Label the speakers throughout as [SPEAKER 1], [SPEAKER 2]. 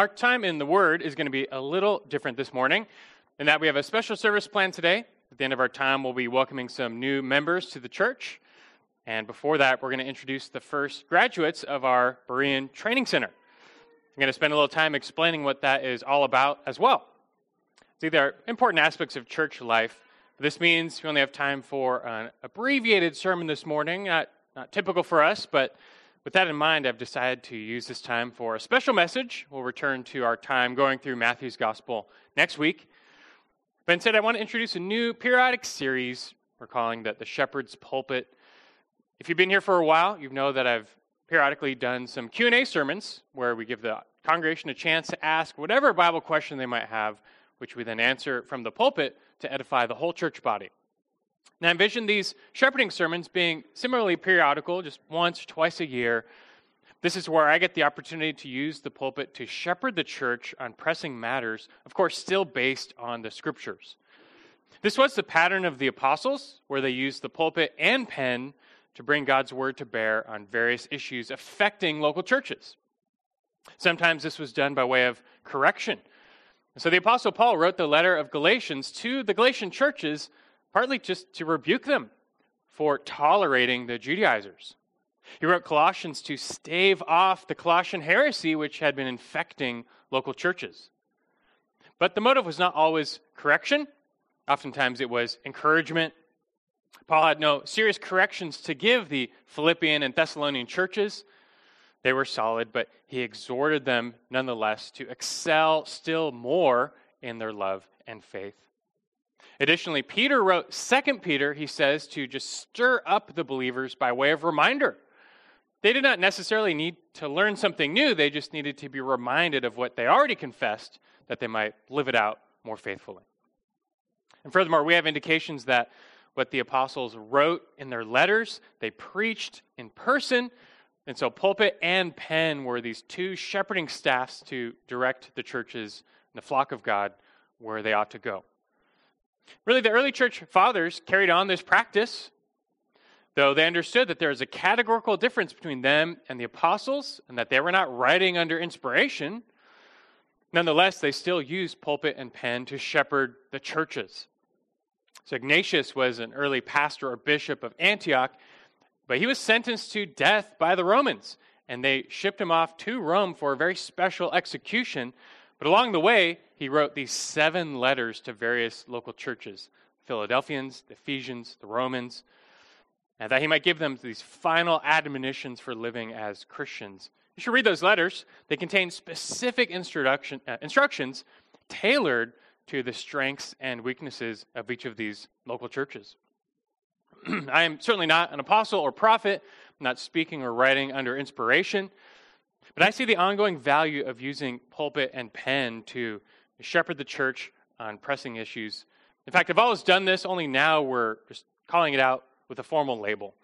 [SPEAKER 1] our time in the Word is going to be a little different this morning, in that we have a special service planned today. At the end of our time, we'll be welcoming some new members to the church. And before that, we're going to introduce the first graduates of our Berean Training Center. I'm going to spend a little time explaining what that is all about as well. See, there are important aspects of church life. This means we only have time for an abbreviated sermon this morning, not, not typical for us, but with that in mind, I've decided to use this time for a special message. We'll return to our time going through Matthew's Gospel next week. But instead, I want to introduce a new periodic series we're calling that the Shepherd's Pulpit. If you've been here for a while, you know that I've periodically done some Q&A sermons where we give the congregation a chance to ask whatever Bible question they might have, which we then answer from the pulpit to edify the whole church body. Now, I envision these shepherding sermons being similarly periodical, just once or twice a year. This is where I get the opportunity to use the pulpit to shepherd the church on pressing matters, of course, still based on the scriptures. This was the pattern of the apostles, where they used the pulpit and pen to bring God's word to bear on various issues affecting local churches. Sometimes this was done by way of correction. So the apostle Paul wrote the letter of Galatians to the Galatian churches partly just to rebuke them for tolerating the Judaizers. He wrote Colossians to stave off the Colossian heresy, which had been infecting local churches. But the motive was not always correction, oftentimes it was encouragement. Paul had no serious corrections to give the Philippian and Thessalonian churches. They were solid, but he exhorted them nonetheless to excel still more in their love and faith. Additionally, Peter wrote 2 Peter, he says, to just stir up the believers by way of reminder. They did not necessarily need to learn something new, they just needed to be reminded of what they already confessed that they might live it out more faithfully. And furthermore, we have indications that what the apostles wrote in their letters, they preached in person. And so, pulpit and pen were these two shepherding staffs to direct the churches and the flock of God where they ought to go. Really, the early church fathers carried on this practice, though they understood that there is a categorical difference between them and the apostles, and that they were not writing under inspiration. Nonetheless, they still used pulpit and pen to shepherd the churches. So Ignatius was an early pastor or bishop of Antioch, but he was sentenced to death by the Romans, and they shipped him off to Rome for a very special execution. But along the way, he wrote these seven letters to various local churches Philadelphians, the Ephesians, the Romans, and that he might give them these final admonitions for living as Christians. You should read those letters. They contain specific instruction, uh, instructions tailored to the strengths and weaknesses of each of these local churches. I am certainly not an apostle or prophet, I'm not speaking or writing under inspiration, but I see the ongoing value of using pulpit and pen to shepherd the church on pressing issues. In fact, I've always done this, only now we're just calling it out with a formal label.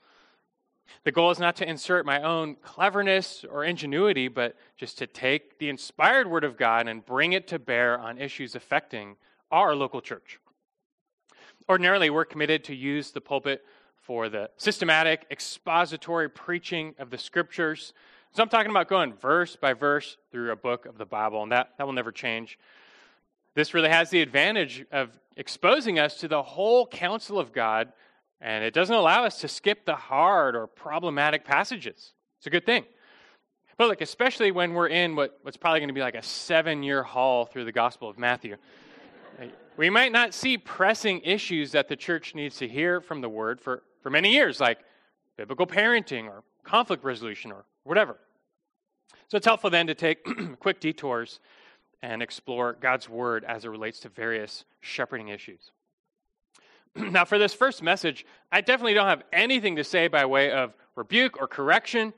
[SPEAKER 1] The goal is not to insert my own cleverness or ingenuity, but just to take the inspired Word of God and bring it to bear on issues affecting our local church. Ordinarily, we're committed to use the pulpit for the systematic, expository preaching of the Scriptures. So I'm talking about going verse by verse through a book of the Bible, and that, that will never change. This really has the advantage of exposing us to the whole counsel of God, and it doesn't allow us to skip the hard or problematic passages. It's a good thing. But look, especially when we're in what, what's probably going to be like a seven year haul through the Gospel of Matthew, we might not see pressing issues that the church needs to hear from the Word for, for many years, like biblical parenting or conflict resolution or whatever. So it's helpful then to take quick detours and explore God's word as it relates to various shepherding issues. now, for this first message, I definitely don't have anything to say by way of rebuke or correction.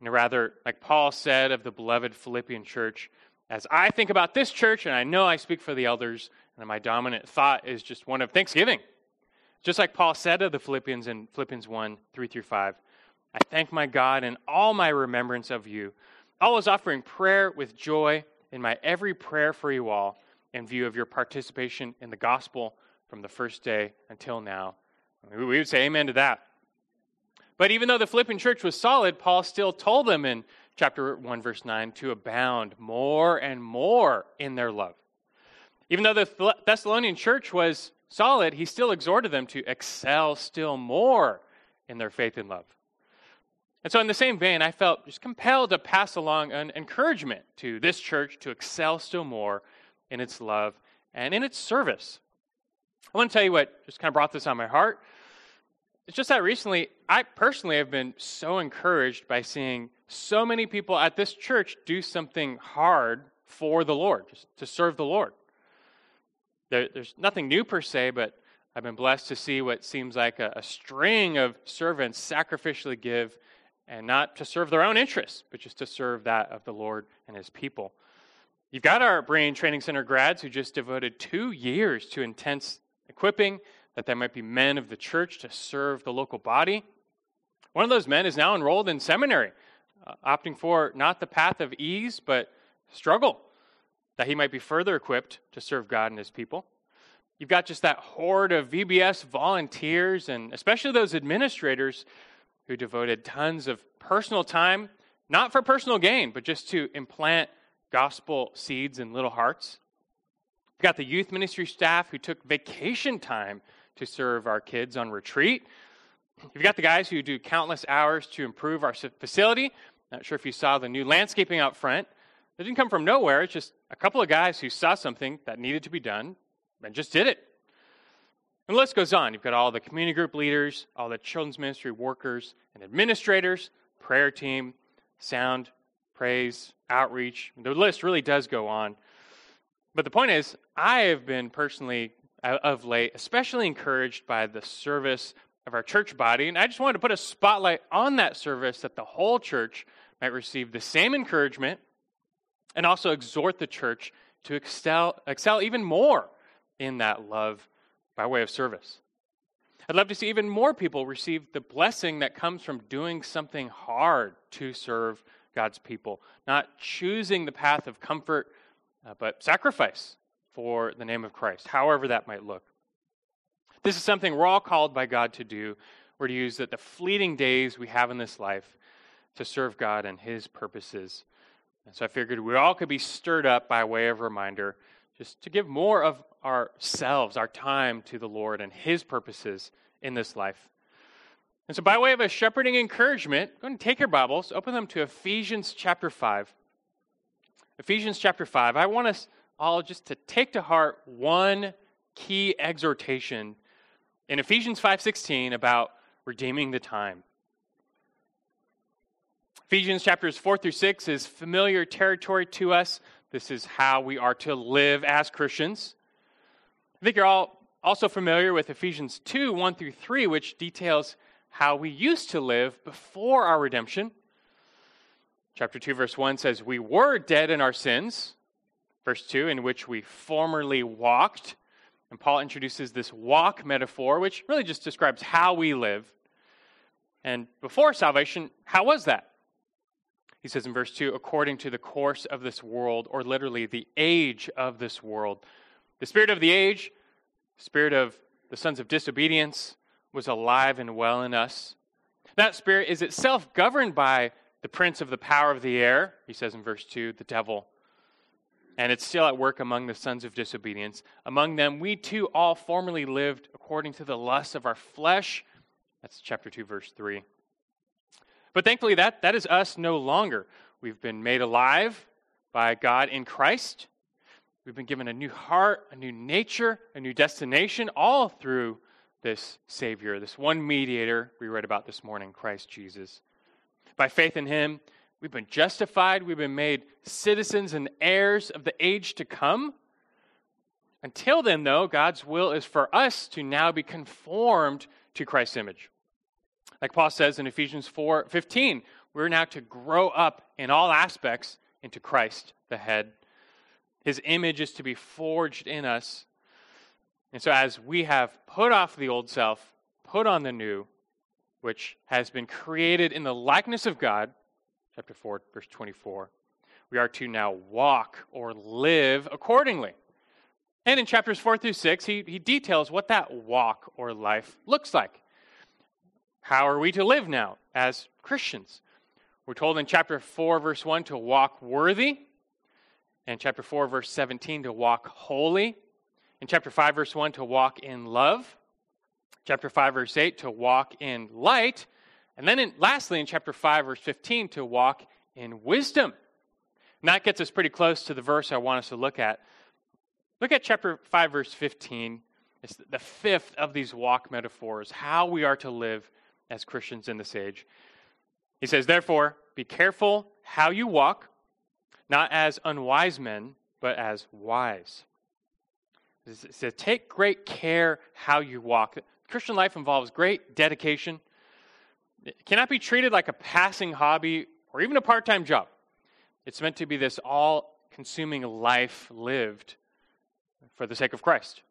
[SPEAKER 1] rather, like Paul said of the beloved Philippian church, as I think about this church, and I know I speak for the elders, and my dominant thought is just one of thanksgiving. Just like Paul said of the Philippians in Philippians 1 3 through 5, I thank my God in all my remembrance of you, always offering prayer with joy in my every prayer for you all in view of your participation in the gospel from the first day until now. We would say amen to that. But even though the Philippian church was solid, Paul still told them in chapter 1, verse 9, to abound more and more in their love. Even though the Thessalonian church was solid, he still exhorted them to excel still more in their faith and love. And so, in the same vein, I felt just compelled to pass along an encouragement to this church to excel still more in its love and in its service. I want to tell you what just kind of brought this on my heart. It's just that recently, I personally have been so encouraged by seeing so many people at this church do something hard for the Lord, just to serve the Lord. There, there's nothing new per se, but I've been blessed to see what seems like a, a string of servants sacrificially give, and not to serve their own interests, but just to serve that of the Lord and his people. You've got our Berean Training Center grads who just devoted two years to intense equipping that there might be men of the church to serve the local body. One of those men is now enrolled in seminary, uh, opting for not the path of ease, but struggle, that he might be further equipped to serve God and his people. You've got just that horde of VBS volunteers and especially those administrators who devoted tons of personal time, not for personal gain, but just to implant gospel seeds in little hearts. You've got the youth ministry staff who took vacation time to serve our kids on retreat. You've got the guys who do countless hours to improve our facility. Not sure if you saw the new landscaping out front. It didn't come from nowhere. It's just a couple of guys who saw something that needed to be done and just did it. And the list goes on. You've got all the community group leaders, all the children's ministry workers and administrators, prayer team, sound, praise, outreach. The list really does go on. But the point is, I have been personally uh, of late, especially encouraged by the service of our church body. And I just wanted to put a spotlight on that service that the whole church might receive the same encouragement and also exhort the church to excel, excel even more in that love by way of service. I'd love to see even more people receive the blessing that comes from doing something hard to serve God's people, not choosing the path of comfort, uh, but sacrifice for the name of Christ, however that might look. This is something we're all called by God to do. We're to use the, the fleeting days we have in this life to serve God and His purposes. And so I figured we all could be stirred up by way of reminder just to give more of ourselves, our time to the Lord and His purposes in this life. And so, by way of a shepherding encouragement, go and take your Bibles, open them to Ephesians chapter 5. Ephesians chapter 5. I want us all just to take to heart one key exhortation in Ephesians 5:16 about redeeming the time. Ephesians chapters 4 through 6 is familiar territory to us. This is how we are to live as Christians. I think you're all also familiar with Ephesians 2 1 through 3, which details how we used to live before our redemption. Chapter 2, verse 1 says, We were dead in our sins verse 2, in which we formerly walked. And Paul introduces this walk metaphor, which really just describes how we live. And before salvation, how was that? He says in verse 2 according to the course of this world, or literally the age of this world. The spirit of the age, spirit of the sons of disobedience, was alive and well in us. That spirit is itself governed by the prince of the power of the air, he says in verse 2, the devil and it's still at work among the sons of disobedience. Among them, we too all formerly lived according to the lusts of our flesh. That's chapter 2, verse 3. But thankfully, that, that is us no longer. We've been made alive by God in Christ. We've been given a new heart, a new nature, a new destination, all through this Savior, this one mediator we read about this morning, Christ Jesus. By faith in Him, We've been justified. We've been made citizens and heirs of the age to come. Until then, though, God's will is for us to now be conformed to Christ's image. Like Paul says in Ephesians 4 15, we're now to grow up in all aspects into Christ, the head. His image is to be forged in us. And so, as we have put off the old self, put on the new, which has been created in the likeness of God, chapter 4, verse 24. We are to now walk or live accordingly. And in chapters 4 through 6, he, he details what that walk or life looks like. How are we to live now as Christians? We're told in chapter 4, verse 1 to walk worthy, and chapter 4, verse 17 to walk holy, in chapter 5, verse 1 to walk in love, chapter 5, verse 8 to walk in light, and then in, lastly in chapter 5, verse 15 to walk in wisdom. And that gets us pretty close to the verse I want us to look at. Look at chapter 5, verse 15. It's the fifth of these walk metaphors, how we are to live as Christians in this age. He says, Therefore, be careful how you walk, not as unwise men, but as wise. He says, Take great care how you walk. Christian life involves great dedication. It cannot be treated like a passing hobby or even a part time job. It's meant to be this all consuming life lived for the sake of Christ.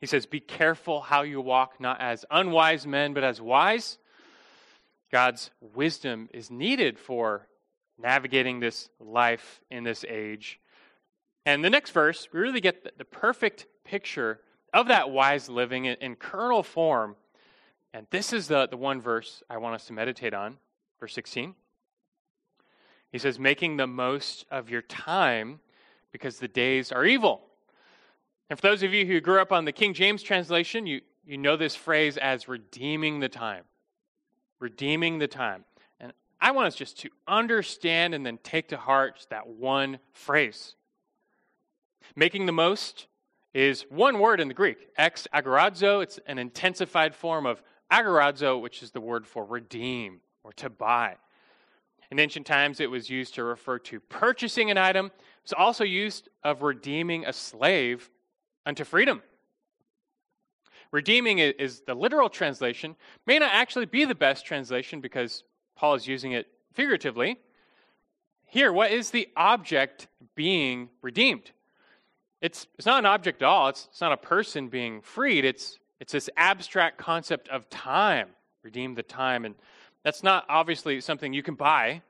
[SPEAKER 1] He says, Be careful how you walk, not as unwise men, but as wise. God's wisdom is needed for navigating this life in this age. And the next verse, we really get the, perfect picture of that wise living in, kernel form. And this is the, the one verse I want us to meditate on, verse 16. He says, making the most of your time because the days are evil. And for those of you who grew up on the King James translation, you, you know this phrase as redeeming the time. Redeeming the time. And I want us just to understand and then take to heart that one phrase. Making the most is one word in the Greek, ex agorazo. It's an intensified form of agorazo, which is the word for redeem or to buy. In ancient times, it was used to refer to purchasing an item. It was also used of redeeming a slave unto freedom. Redeeming is the literal translation, may not actually be the best translation because Paul is using it figuratively. Here, what is the object being redeemed? It's, it's not an object at all. It's, it's not a person being freed. It's, it's this abstract concept of time. Redeem the time. And that's not obviously something you can buy.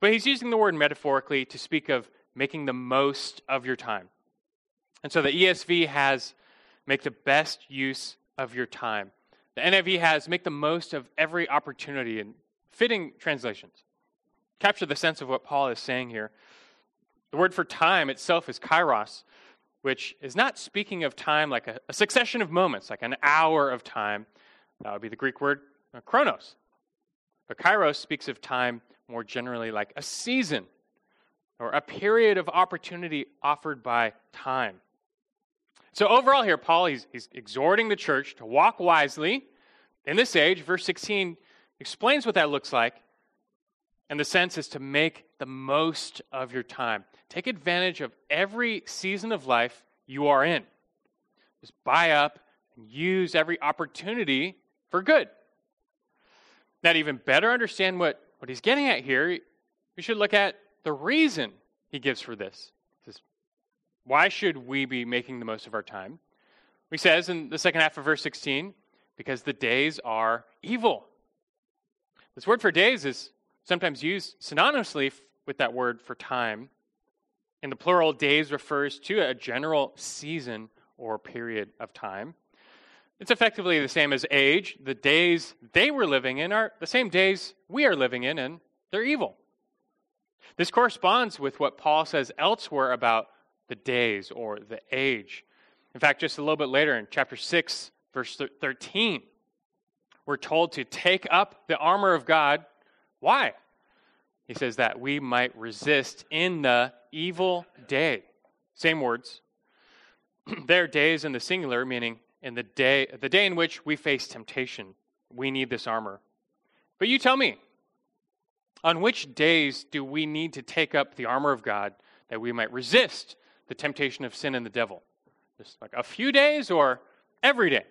[SPEAKER 1] But he's using the word metaphorically to speak of making the most of your time. And so the ESV has make the best use of your time. The NIV has make the most of every opportunity in fitting translations. Capture the sense of what Paul is saying here. The word for time itself is kairos, which is not speaking of time like a, a succession of moments, like an hour of time. That would be the Greek word uh, chronos. But kairos speaks of time more generally like a season or a period of opportunity offered by time. So, overall, here, Paul, he's, he's exhorting the church to walk wisely in this age. Verse 16 explains what that looks like. And the sense is to make the most of your time. Take advantage of every season of life you are in. Just buy up and use every opportunity for good. Now, to even better understand what, what he's getting at here, we should look at the reason he gives for this. Why should we be making the most of our time? He says in the second half of verse 16, because the days are evil. This word for days is sometimes used synonymously with that word for time. In the plural, days refers to a general season or period of time. It's effectively the same as age. The days they were living in are the same days we are living in, and they're evil. This corresponds with what Paul says elsewhere about the days or the age. In fact, just a little bit later in chapter 6, verse 13, we're told to take up the armor of God. Why? He says that we might resist in the evil day. Same words. They're days in the singular, meaning in the day, the day in which we face temptation. We need this armor. But you tell me, on which days do we need to take up the armor of God that we might resist the temptation of sin and the devil? Just like a few days or every day?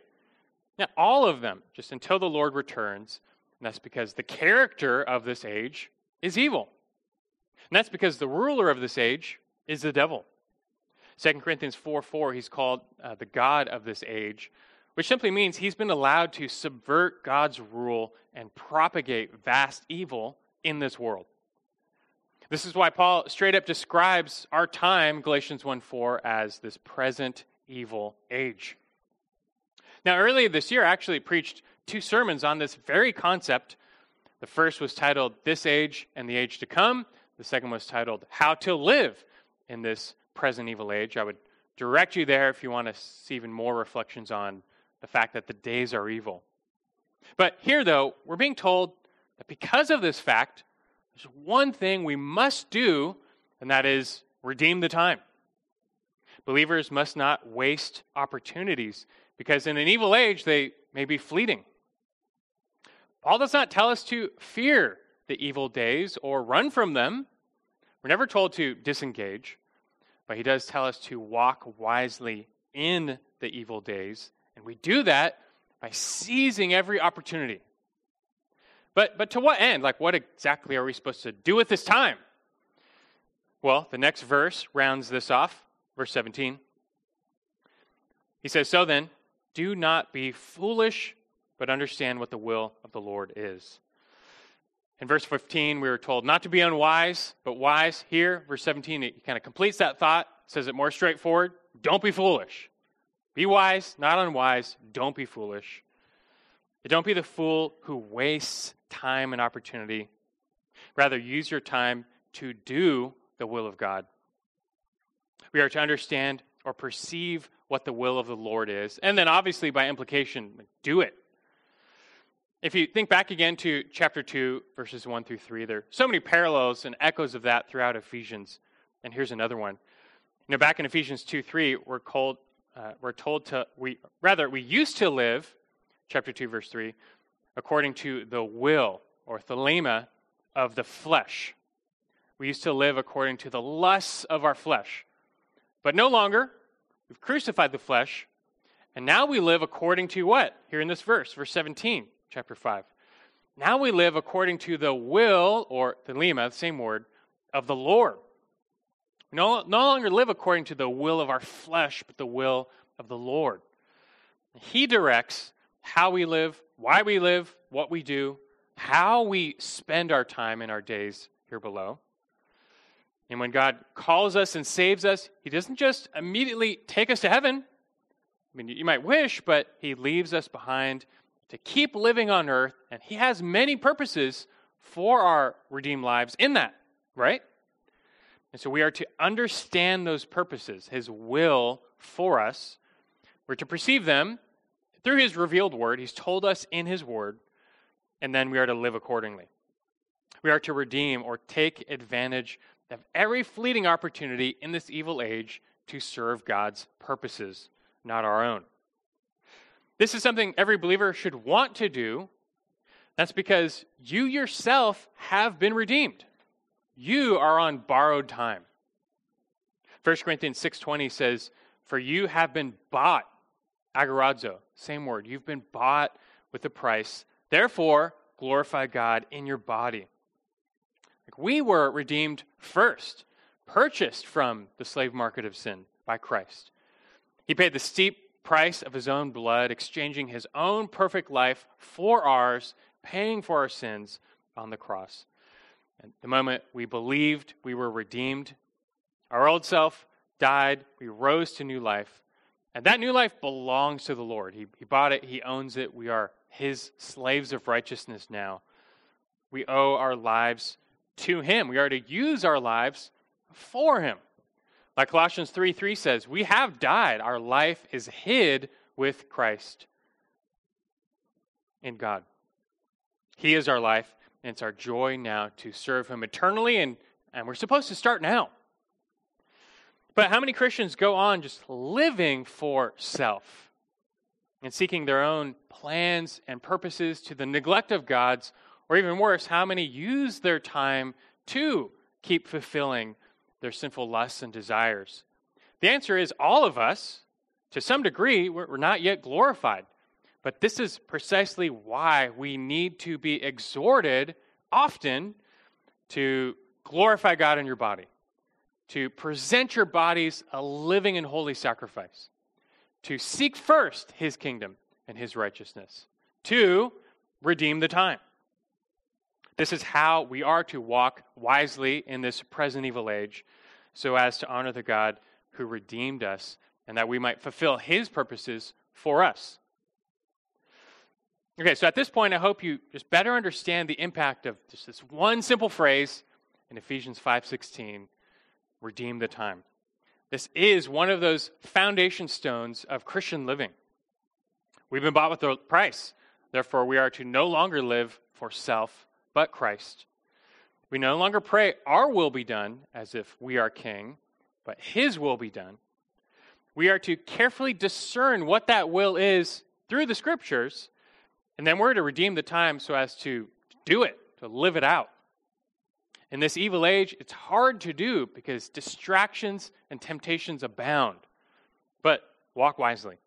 [SPEAKER 1] Now, all of them, just until the Lord returns. And that's because the character of this age is evil. And that's because the ruler of this age is the devil. 2 Corinthians 4 4, he's called uh, the God of this age, which simply means he's been allowed to subvert God's rule and propagate vast evil in this world. This is why Paul straight up describes our time, Galatians 1 4, as this present evil age. Now, earlier this year, I actually preached two sermons on this very concept The first was titled This Age and the Age to Come. The second was titled How to Live in This Present Evil Age. I would direct you there if you want to see even more reflections on the fact that the days are evil. But here, though, we're being told that because of this fact, there's one thing we must do, and that is redeem the time. Believers must not waste opportunities because in an evil age, they may be fleeting. Paul does not tell us to fear the evil days or run from them. We're never told to disengage, but he does tell us to walk wisely in the evil days. And we do that by seizing every opportunity. But, but to what end? Like, what exactly are we supposed to do with this time? Well, the next verse rounds this off, verse 17. He says, So then, do not be foolish, but understand what the will of the Lord is. In verse 15, we were told not to be unwise, but wise. Here, verse 17, it kind of completes that thought, says it more straightforward. Don't be foolish. Be wise, not unwise. Don't be foolish. Don't be the fool who wastes time and opportunity. Rather, use your time to do the will of God. We are to understand or perceive what the will of the Lord is, and then obviously, by implication, do it. If you think back again to chapter 2, verses 1 through 3, there are so many parallels and echoes of that throughout Ephesians. And here's another one. You know, back in Ephesians 2 3, we're, called, uh, we're told to, we rather, we used to live, chapter 2, verse 3, according to the will or thelema of the flesh. We used to live according to the lusts of our flesh. But no longer. We've crucified the flesh. And now we live according to what? Here in this verse, verse 17, chapter 5. Now we live according to the will, or thelema, the same word, of the Lord. We no, no longer live according to the will of our flesh, but the will of the Lord. He directs how we live, why we live, what we do, how we spend our time and our days here below. And when God calls us and saves us, He doesn't just immediately take us to heaven. I mean, you might wish, but He leaves us behind to keep living on earth, and He has many purposes for our redeemed lives in that, right? And so we are to understand those purposes, His will for us. We're to perceive them through his revealed word, he's told us in his word, and then we are to live accordingly. We are to redeem or take advantage of every fleeting opportunity in this evil age to serve God's purposes, not our own. This is something every believer should want to do. That's because you yourself have been redeemed. You are on borrowed time. 1 Corinthians 6:20 says, "For you have been bought Agorazo, same word. You've been bought with a price. Therefore, glorify God in your body. Like we were redeemed first, purchased from the slave market of sin by Christ. He paid the steep price of his own blood, exchanging his own perfect life for ours, paying for our sins on the cross. And the moment we believed we were redeemed, our old self died, we rose to new life. And that new life belongs to the Lord. He, he bought it, He owns it. We are His slaves of righteousness now. We owe our lives to Him. We are to use our lives for Him. Like Colossians 3 3 says, we have died. Our life is hid with Christ in God. He is our life, and it's our joy now to serve Him eternally, and, and we're supposed to start now. But how many Christians go on just living for self and seeking their own plans and purposes to the neglect of God's? Or even worse, how many use their time to keep fulfilling their sinful lusts and desires? The answer is all of us, to some degree, we're not yet glorified. But this is precisely why we need to be exhorted often to glorify God in your body to present your bodies a living and holy sacrifice, to seek first his kingdom and his righteousness, to redeem the time. This is how we are to walk wisely in this present evil age so as to honor the God who redeemed us and that we might fulfill his purposes for us. Okay, so at this point, I hope you just better understand the impact of just this one simple phrase in Ephesians 5:16, redeem the time. This is one of those foundation stones of Christian living. We've been bought with a price. Therefore, we are to no longer live for self, but Christ. We no longer pray, Our will be done, as if we are king, but His will be done. We are to carefully discern what that will is through the scriptures, and then we're to redeem the time so as to do it, to live it out. In this evil age, it's hard to do because distractions and temptations abound. But walk wisely.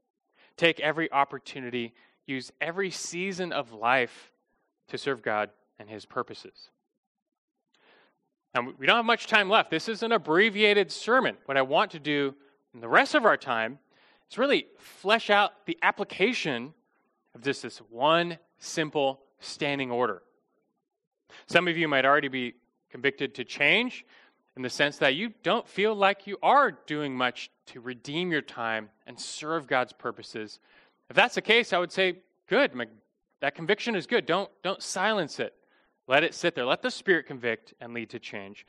[SPEAKER 1] Take every opportunity, use every season of life to serve God and His purposes. And we don't have much time left. This is an abbreviated sermon. What I want to do in the rest of our time is really flesh out the application of just this one simple standing order. Some of you might already be convicted to change in the sense that you don't feel like you are doing much to redeem your time and serve God's purposes. If that's the case, I would say, good. that conviction is good. Don't, don't silence it. Let it sit there. Let the Spirit convict and lead to change.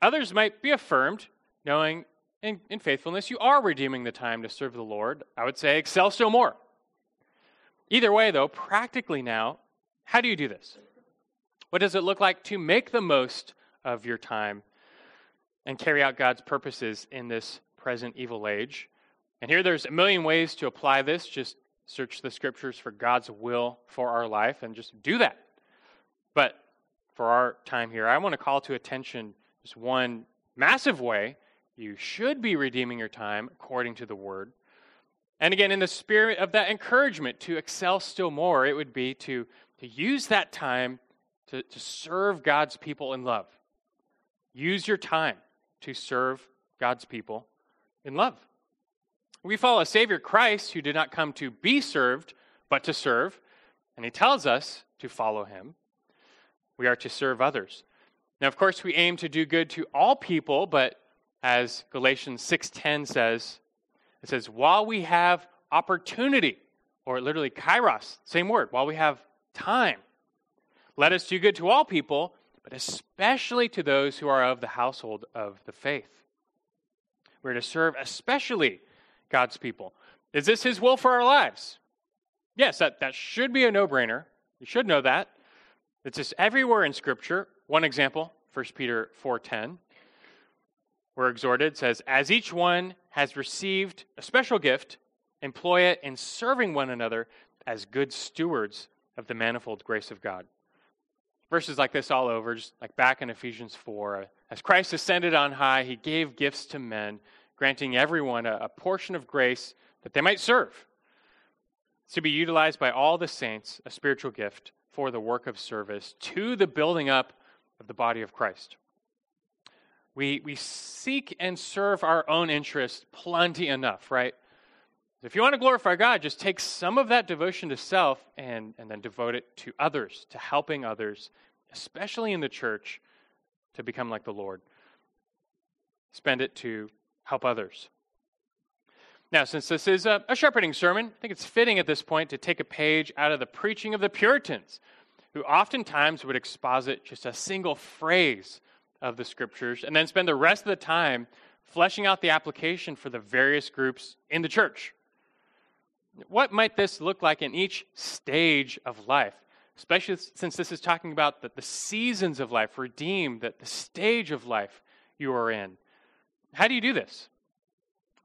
[SPEAKER 1] Others might be affirmed, knowing in, in faithfulness you are redeeming the time to serve the Lord. I would say, excel still more. Either way, though, practically now, how do you do this? What does it look like to make the most of your time and carry out God's purposes in this present evil age? And here there's a million ways to apply this. Just search the scriptures for God's will for our life and just do that. But for our time here, I want to call to attention just one massive way you should be redeeming your time according to the word. And again, in the spirit of that encouragement to excel still more, it would be to, to use that time to, to serve God's people in love. Use your time to serve God's people in love. We follow a Savior Christ who did not come to be served, but to serve, and he tells us to follow him. We are to serve others. Now, of course, we aim to do good to all people, but as Galatians 6:10 says, it says, while we have opportunity, or literally kairos, same word, while we have time, let us do good to all people, but especially to those who are of the household of the faith. We're to serve especially God's people. Is this His will for our lives? Yes, that, that should be a no brainer. You should know that. It's just everywhere in Scripture. One example, 1 Peter 4.10. We're exhorted, says, As each one has received a special gift, employ it in serving one another as good stewards of the manifold grace of God verses like this all over, just like back in Ephesians 4. As Christ ascended on high, he gave gifts to men, granting everyone a, a portion of grace that they might serve. To be utilized by all the saints, a spiritual gift for the work of service to the building up of the body of Christ. We, we seek and serve our own interests plenty enough, right? If you want to glorify God, just take some of that devotion to self and, and then devote it to others, to helping others, especially in the church, to become like the Lord. Spend it to help others. Now, since this is a, a shepherding sermon, I think it's fitting at this point to take a page out of the preaching of the Puritans, who oftentimes would exposit just a single phrase of the scriptures and then spend the rest of the time fleshing out the application for the various groups in the church. What might this look like in each stage of life? Especially since this is talking about the, the seasons of life, redeemed, that the stage of life you are in. How do you do this?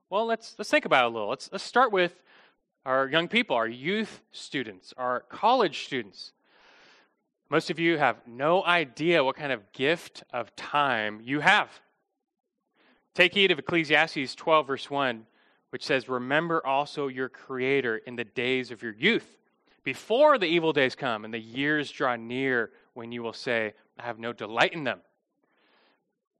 [SPEAKER 1] Well, let's, let's think about it a little. Let's, let's start with our young people, our youth students, our college students. Most of you have no idea what kind of gift of time you have. Take heed of Ecclesiastes 12, verse 1 which says, Remember also your Creator in the days of your youth, before the evil days come and the years draw near when you will say, I have no delight in them.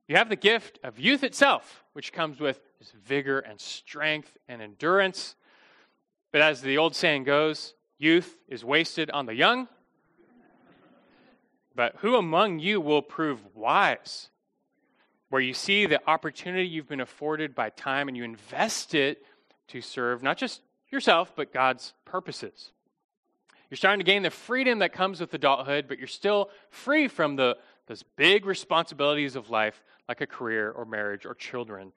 [SPEAKER 1] You have the gift of youth itself, which comes with vigor and strength and endurance. But as the old saying goes, youth is wasted on the young. But who among you will prove wise? Where you see the opportunity you've been afforded by time and you invest it to serve not just yourself, but God's purposes. You're starting to gain the freedom that comes with adulthood, but you're still free from the, those big responsibilities of life, like a career or marriage or children.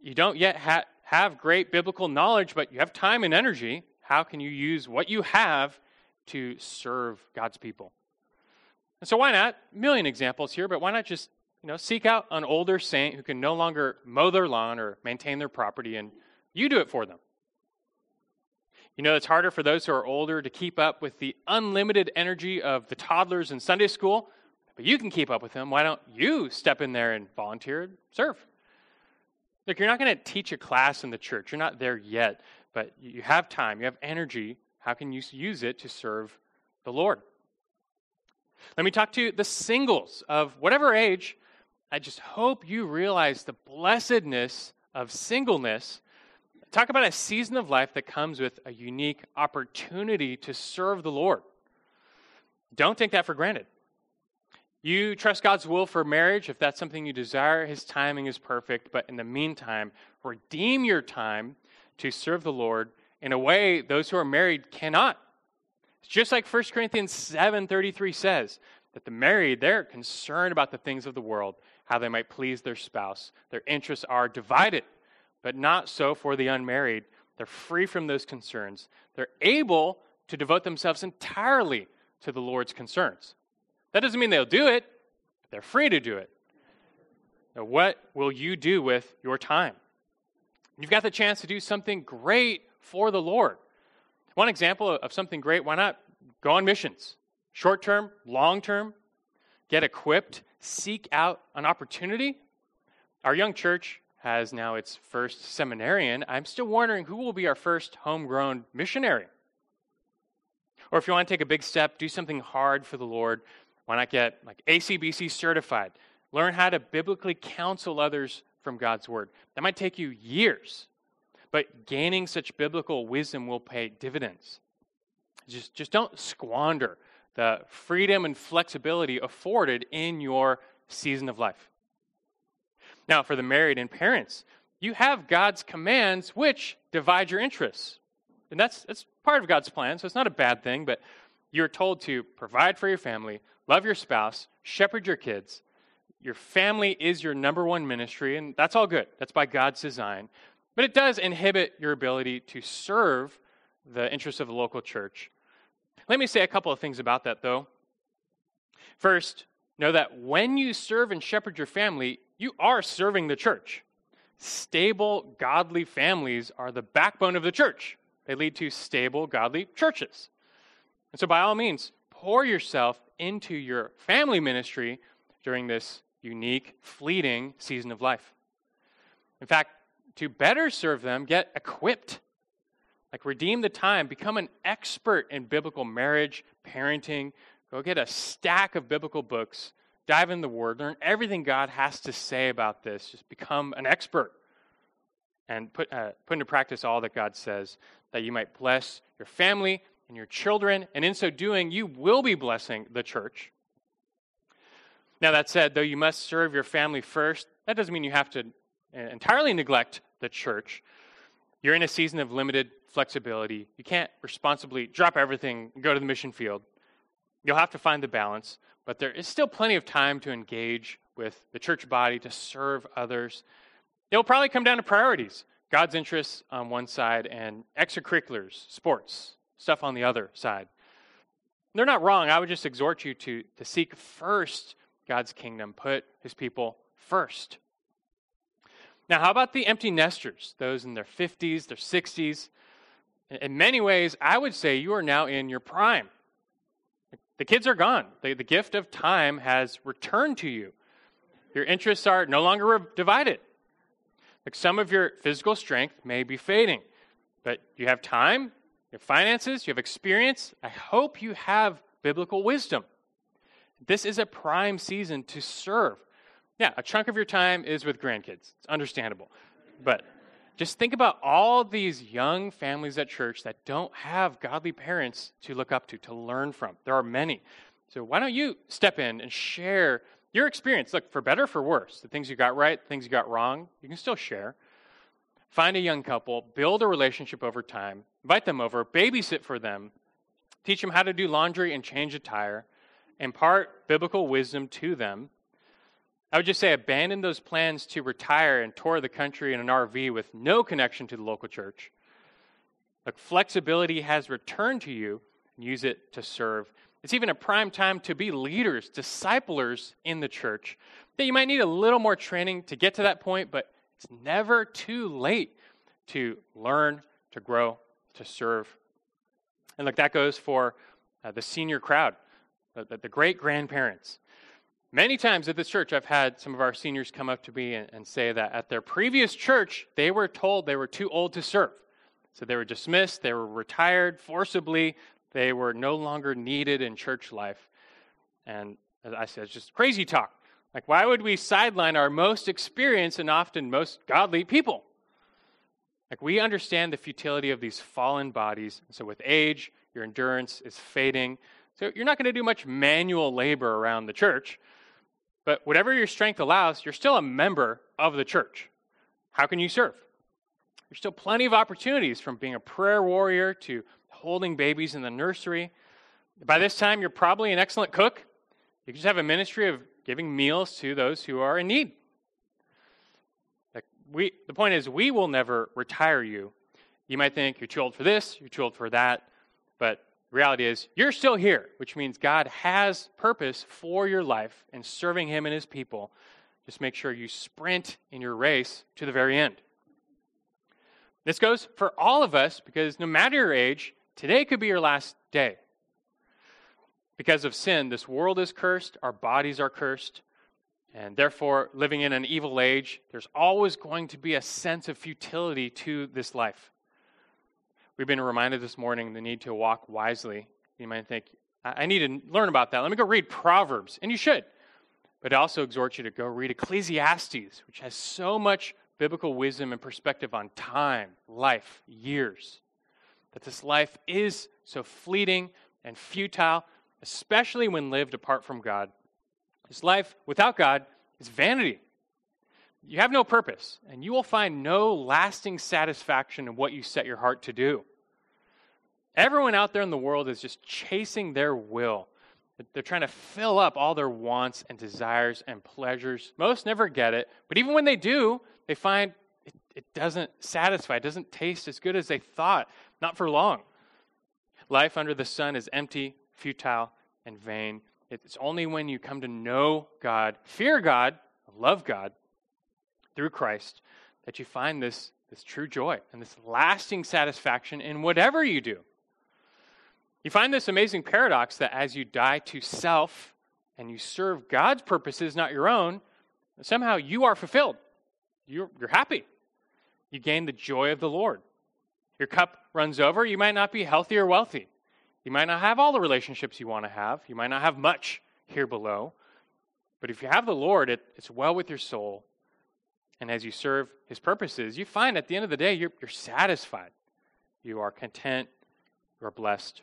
[SPEAKER 1] You don't yet ha- have great biblical knowledge, but you have time and energy. How can you use what you have to serve God's people? And so, why not? A million examples here, but why not just you know, seek out an older saint who can no longer mow their lawn or maintain their property, and you do it for them. You know, it's harder for those who are older to keep up with the unlimited energy of the toddlers in Sunday school, but you can keep up with them. Why don't you step in there and volunteer and serve? Look, you're not going to teach a class in the church. You're not there yet, but you have time, you have energy. How can you use it to serve the Lord? Let me talk to the singles of whatever age. I just hope you realize the blessedness of singleness talk about a season of life that comes with a unique opportunity to serve the Lord. Don't take that for granted. You trust God's will for marriage if that's something you desire. His timing is perfect. But in the meantime, redeem your time to serve the Lord in a way those who are married cannot. It's just like 1 Corinthians 7:33 says that the married they're concerned about the things of the world, how they might please their spouse. Their interests are divided but not so for the unmarried. They're free from those concerns. They're able to devote themselves entirely to the Lord's concerns. That doesn't mean they'll do it, they're free to do it. Now, what will you do with your time? You've got the chance to do something great for the Lord. One example of something great, why not go on missions? Short term, long term, get equipped, seek out an opportunity. Our young church has now its first seminarian, I'm still wondering who will be our first homegrown missionary. Or if you want to take a big step, do something hard for the Lord, why not get like ACBC certified? Learn how to biblically counsel others from God's word. That might take you years, but gaining such biblical wisdom will pay dividends. Just, just don't squander the freedom and flexibility afforded in your season of life. Now, for the married and parents, you have God's commands which divide your interests. And that's, that's part of God's plan, so it's not a bad thing, but you're told to provide for your family, love your spouse, shepherd your kids. Your family is your number one ministry, and that's all good. That's by God's design. But it does inhibit your ability to serve the interests of the local church. Let me say a couple of things about that, though. First, know that when you serve and shepherd your family, you are serving the church. Stable, godly families are the backbone of the church. They lead to stable, godly churches. And so, by all means, pour yourself into your family ministry during this unique, fleeting season of life. In fact, to better serve them, get equipped. Like, redeem the time, become an expert in biblical marriage, parenting. Go get a stack of biblical books dive in the Word, learn everything God has to say about this. Just become an expert and put, uh, put into practice all that God says, that you might bless your family and your children. And in so doing, you will be blessing the church. Now, that said, though you must serve your family first, that doesn't mean you have to uh, entirely neglect the church. You're in a season of limited flexibility. You can't responsibly drop everything and go to the mission field. You'll have to find the balance, but there is still plenty of time to engage with the church body, to serve others. It'll probably come down to priorities God's interests on one side and extracurriculars, sports, stuff on the other side. They're not wrong. I would just exhort you to, to seek first God's kingdom, put his people first. Now, how about the empty nesters, those in their 50s, their 60s? In many ways, I would say you are now in your prime. The kids are gone. The, the gift of time has returned to you. Your interests are no longer divided. Like some of your physical strength may be fading, but you have time, you have finances, you have experience. I hope you have biblical wisdom. This is a prime season to serve. Yeah, a chunk of your time is with grandkids. It's understandable. But just think about all these young families at church that don't have godly parents to look up to, to learn from. There are many. So why don't you step in and share your experience? Look, for better for worse, the things you got right, things you got wrong, you can still share. Find a young couple, build a relationship over time, invite them over, babysit for them, teach them how to do laundry and change a tire, impart biblical wisdom to them. I would just say abandon those plans to retire and tour the country in an RV with no connection to the local church. Like flexibility has returned to you, and use it to serve. It's even a prime time to be leaders, disciplers in the church. That you might need a little more training to get to that point, but it's never too late to learn, to grow, to serve. And look, that goes for uh, the senior crowd, the, the great grandparents. Many times at this church, I've had some of our seniors come up to me and, and, say that at their previous church, they were told they were too old to serve. So they were dismissed, they were retired forcibly, they were no longer needed in church life. And I said, it's just crazy talk. Like, why would we sideline our most experienced and often most godly people? Like, we understand the futility of these fallen bodies. So, with age, your endurance is fading. So, you're not going to do much manual labor around the church. But whatever your strength allows, you're still a member of the church. How can you serve? There's still plenty of opportunities from being a prayer warrior to holding babies in the nursery. By this time, you're probably an excellent cook. You just have a ministry of giving meals to those who are in need. We, the point is, we will never retire you. You might think you're too old for this, you're too old for that, but reality is you're still here, which means God has purpose for your life and serving Him and His people. Just make sure you sprint in your race to the very end. This goes for all of us because no matter your age, today could be your last day. Because of sin, this world is cursed, our bodies are cursed, and therefore, living in an evil age, there's always going to be a sense of futility to this life. We've been reminded this morning the need to walk wisely. You might think, I need to learn about that. Let me go read Proverbs. And you should. But I also exhort you to go read Ecclesiastes, which has so much biblical wisdom and perspective on time, life, years. That this life is so fleeting and futile, especially when lived apart from God. This life without God is vanity. You have no purpose, and you will find no lasting satisfaction in what you set your heart to do. Everyone out there in the world is just chasing their will. They're trying to fill up all their wants and desires and pleasures. Most never get it, but even when they do, they find it, it doesn't satisfy, it doesn't taste as good as they thought, not for long. Life under the sun is empty, futile, and vain. It's only when you come to know God, fear God, love God through Christ that you find this, this true joy and this lasting satisfaction in whatever you do. You find this amazing paradox that as you die to self and you serve God's purposes, not your own, somehow you are fulfilled you're, you're happy. You gain the joy of the Lord. Your cup runs over. You might not be healthy or wealthy. You might not have all the relationships you want to have. You might not have much here below. But if you have the Lord, it, it's well with your soul. And as you serve his purposes, you find at the end of the day, you're, you're satisfied. You are content. You are blessed.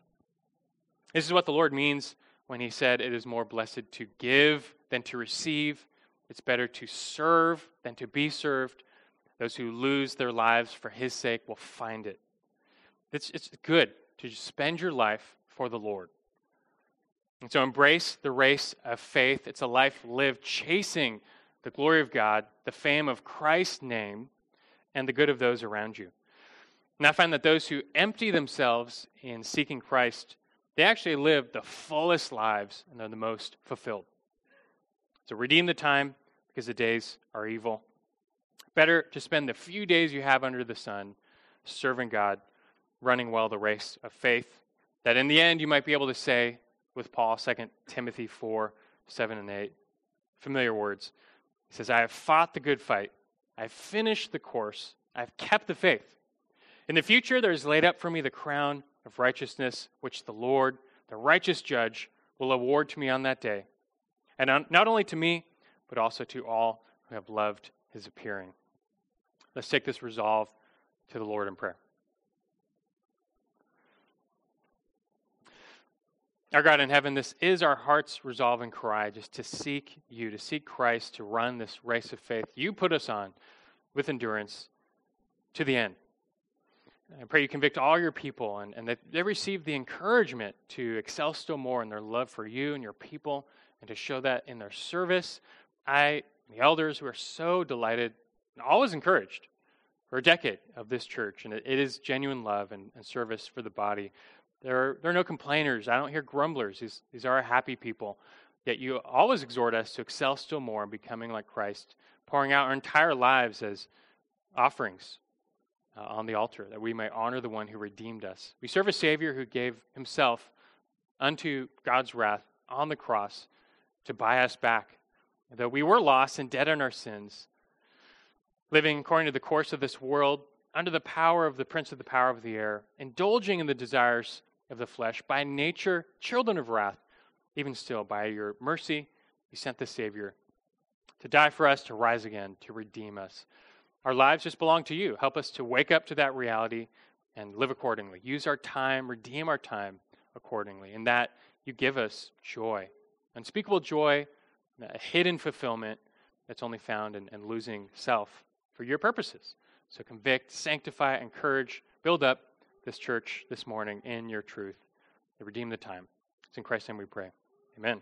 [SPEAKER 1] This is what the Lord means when he said, It is more blessed to give than to receive. It's better to serve than to be served. Those who lose their lives for his sake will find it. It's, it's good to spend your life for the Lord. And so embrace the race of faith. It's a life lived chasing the glory of God, the fame of Christ's name, and the good of those around you. And I find that those who empty themselves in seeking Christ, they actually live the fullest lives and are the most fulfilled. So redeem the time because the days are evil. Better to spend the few days you have under the sun serving God, running well the race of faith, that in the end you might be able to say with Paul, 2 Timothy 4 7 and 8, familiar words. He says, I have fought the good fight, I have finished the course, I have kept the faith. In the future, there is laid up for me the crown of righteousness, which the Lord, the righteous judge, will award to me on that day and not only to me, but also to all who have loved his appearing. Let's take this resolve to the Lord in prayer. Our God in heaven, this is our heart's resolve and cry just to seek you, to seek Christ, to run this race of faith you put us on with endurance to the end. I pray you convict all your people and, and that they receive the encouragement to excel still more in their love for you and your people and to show that in their service. I, the elders, who are so delighted and always encouraged for a decade of this church, and it, it is genuine love and, and, service for the body. There are, there are no complainers. I don't hear grumblers. These, these are happy people. Yet you always exhort us to excel still more in becoming like Christ, pouring out our entire lives as offerings uh, on the altar, that we may honor the one who redeemed us. We serve a Savior who gave himself unto God's wrath on the cross to buy us back. Though we were lost and dead in our sins, living according to the course of this world, under the power of the prince of the power of the air, indulging in the desires of the flesh, by nature, children of wrath, even still, by your mercy, you sent the Savior to die for us, to rise again, to redeem us. Our lives just belong to you. Help us to wake up to that reality and live accordingly. Use our time, redeem our time accordingly. In that, you give us joy, unspeakable joy, a hidden fulfillment that's only found in, in losing self for your purposes. So convict, sanctify, encourage, build up this church this morning in your truth. Redeem the time. It's in Christ's name we pray. Amen.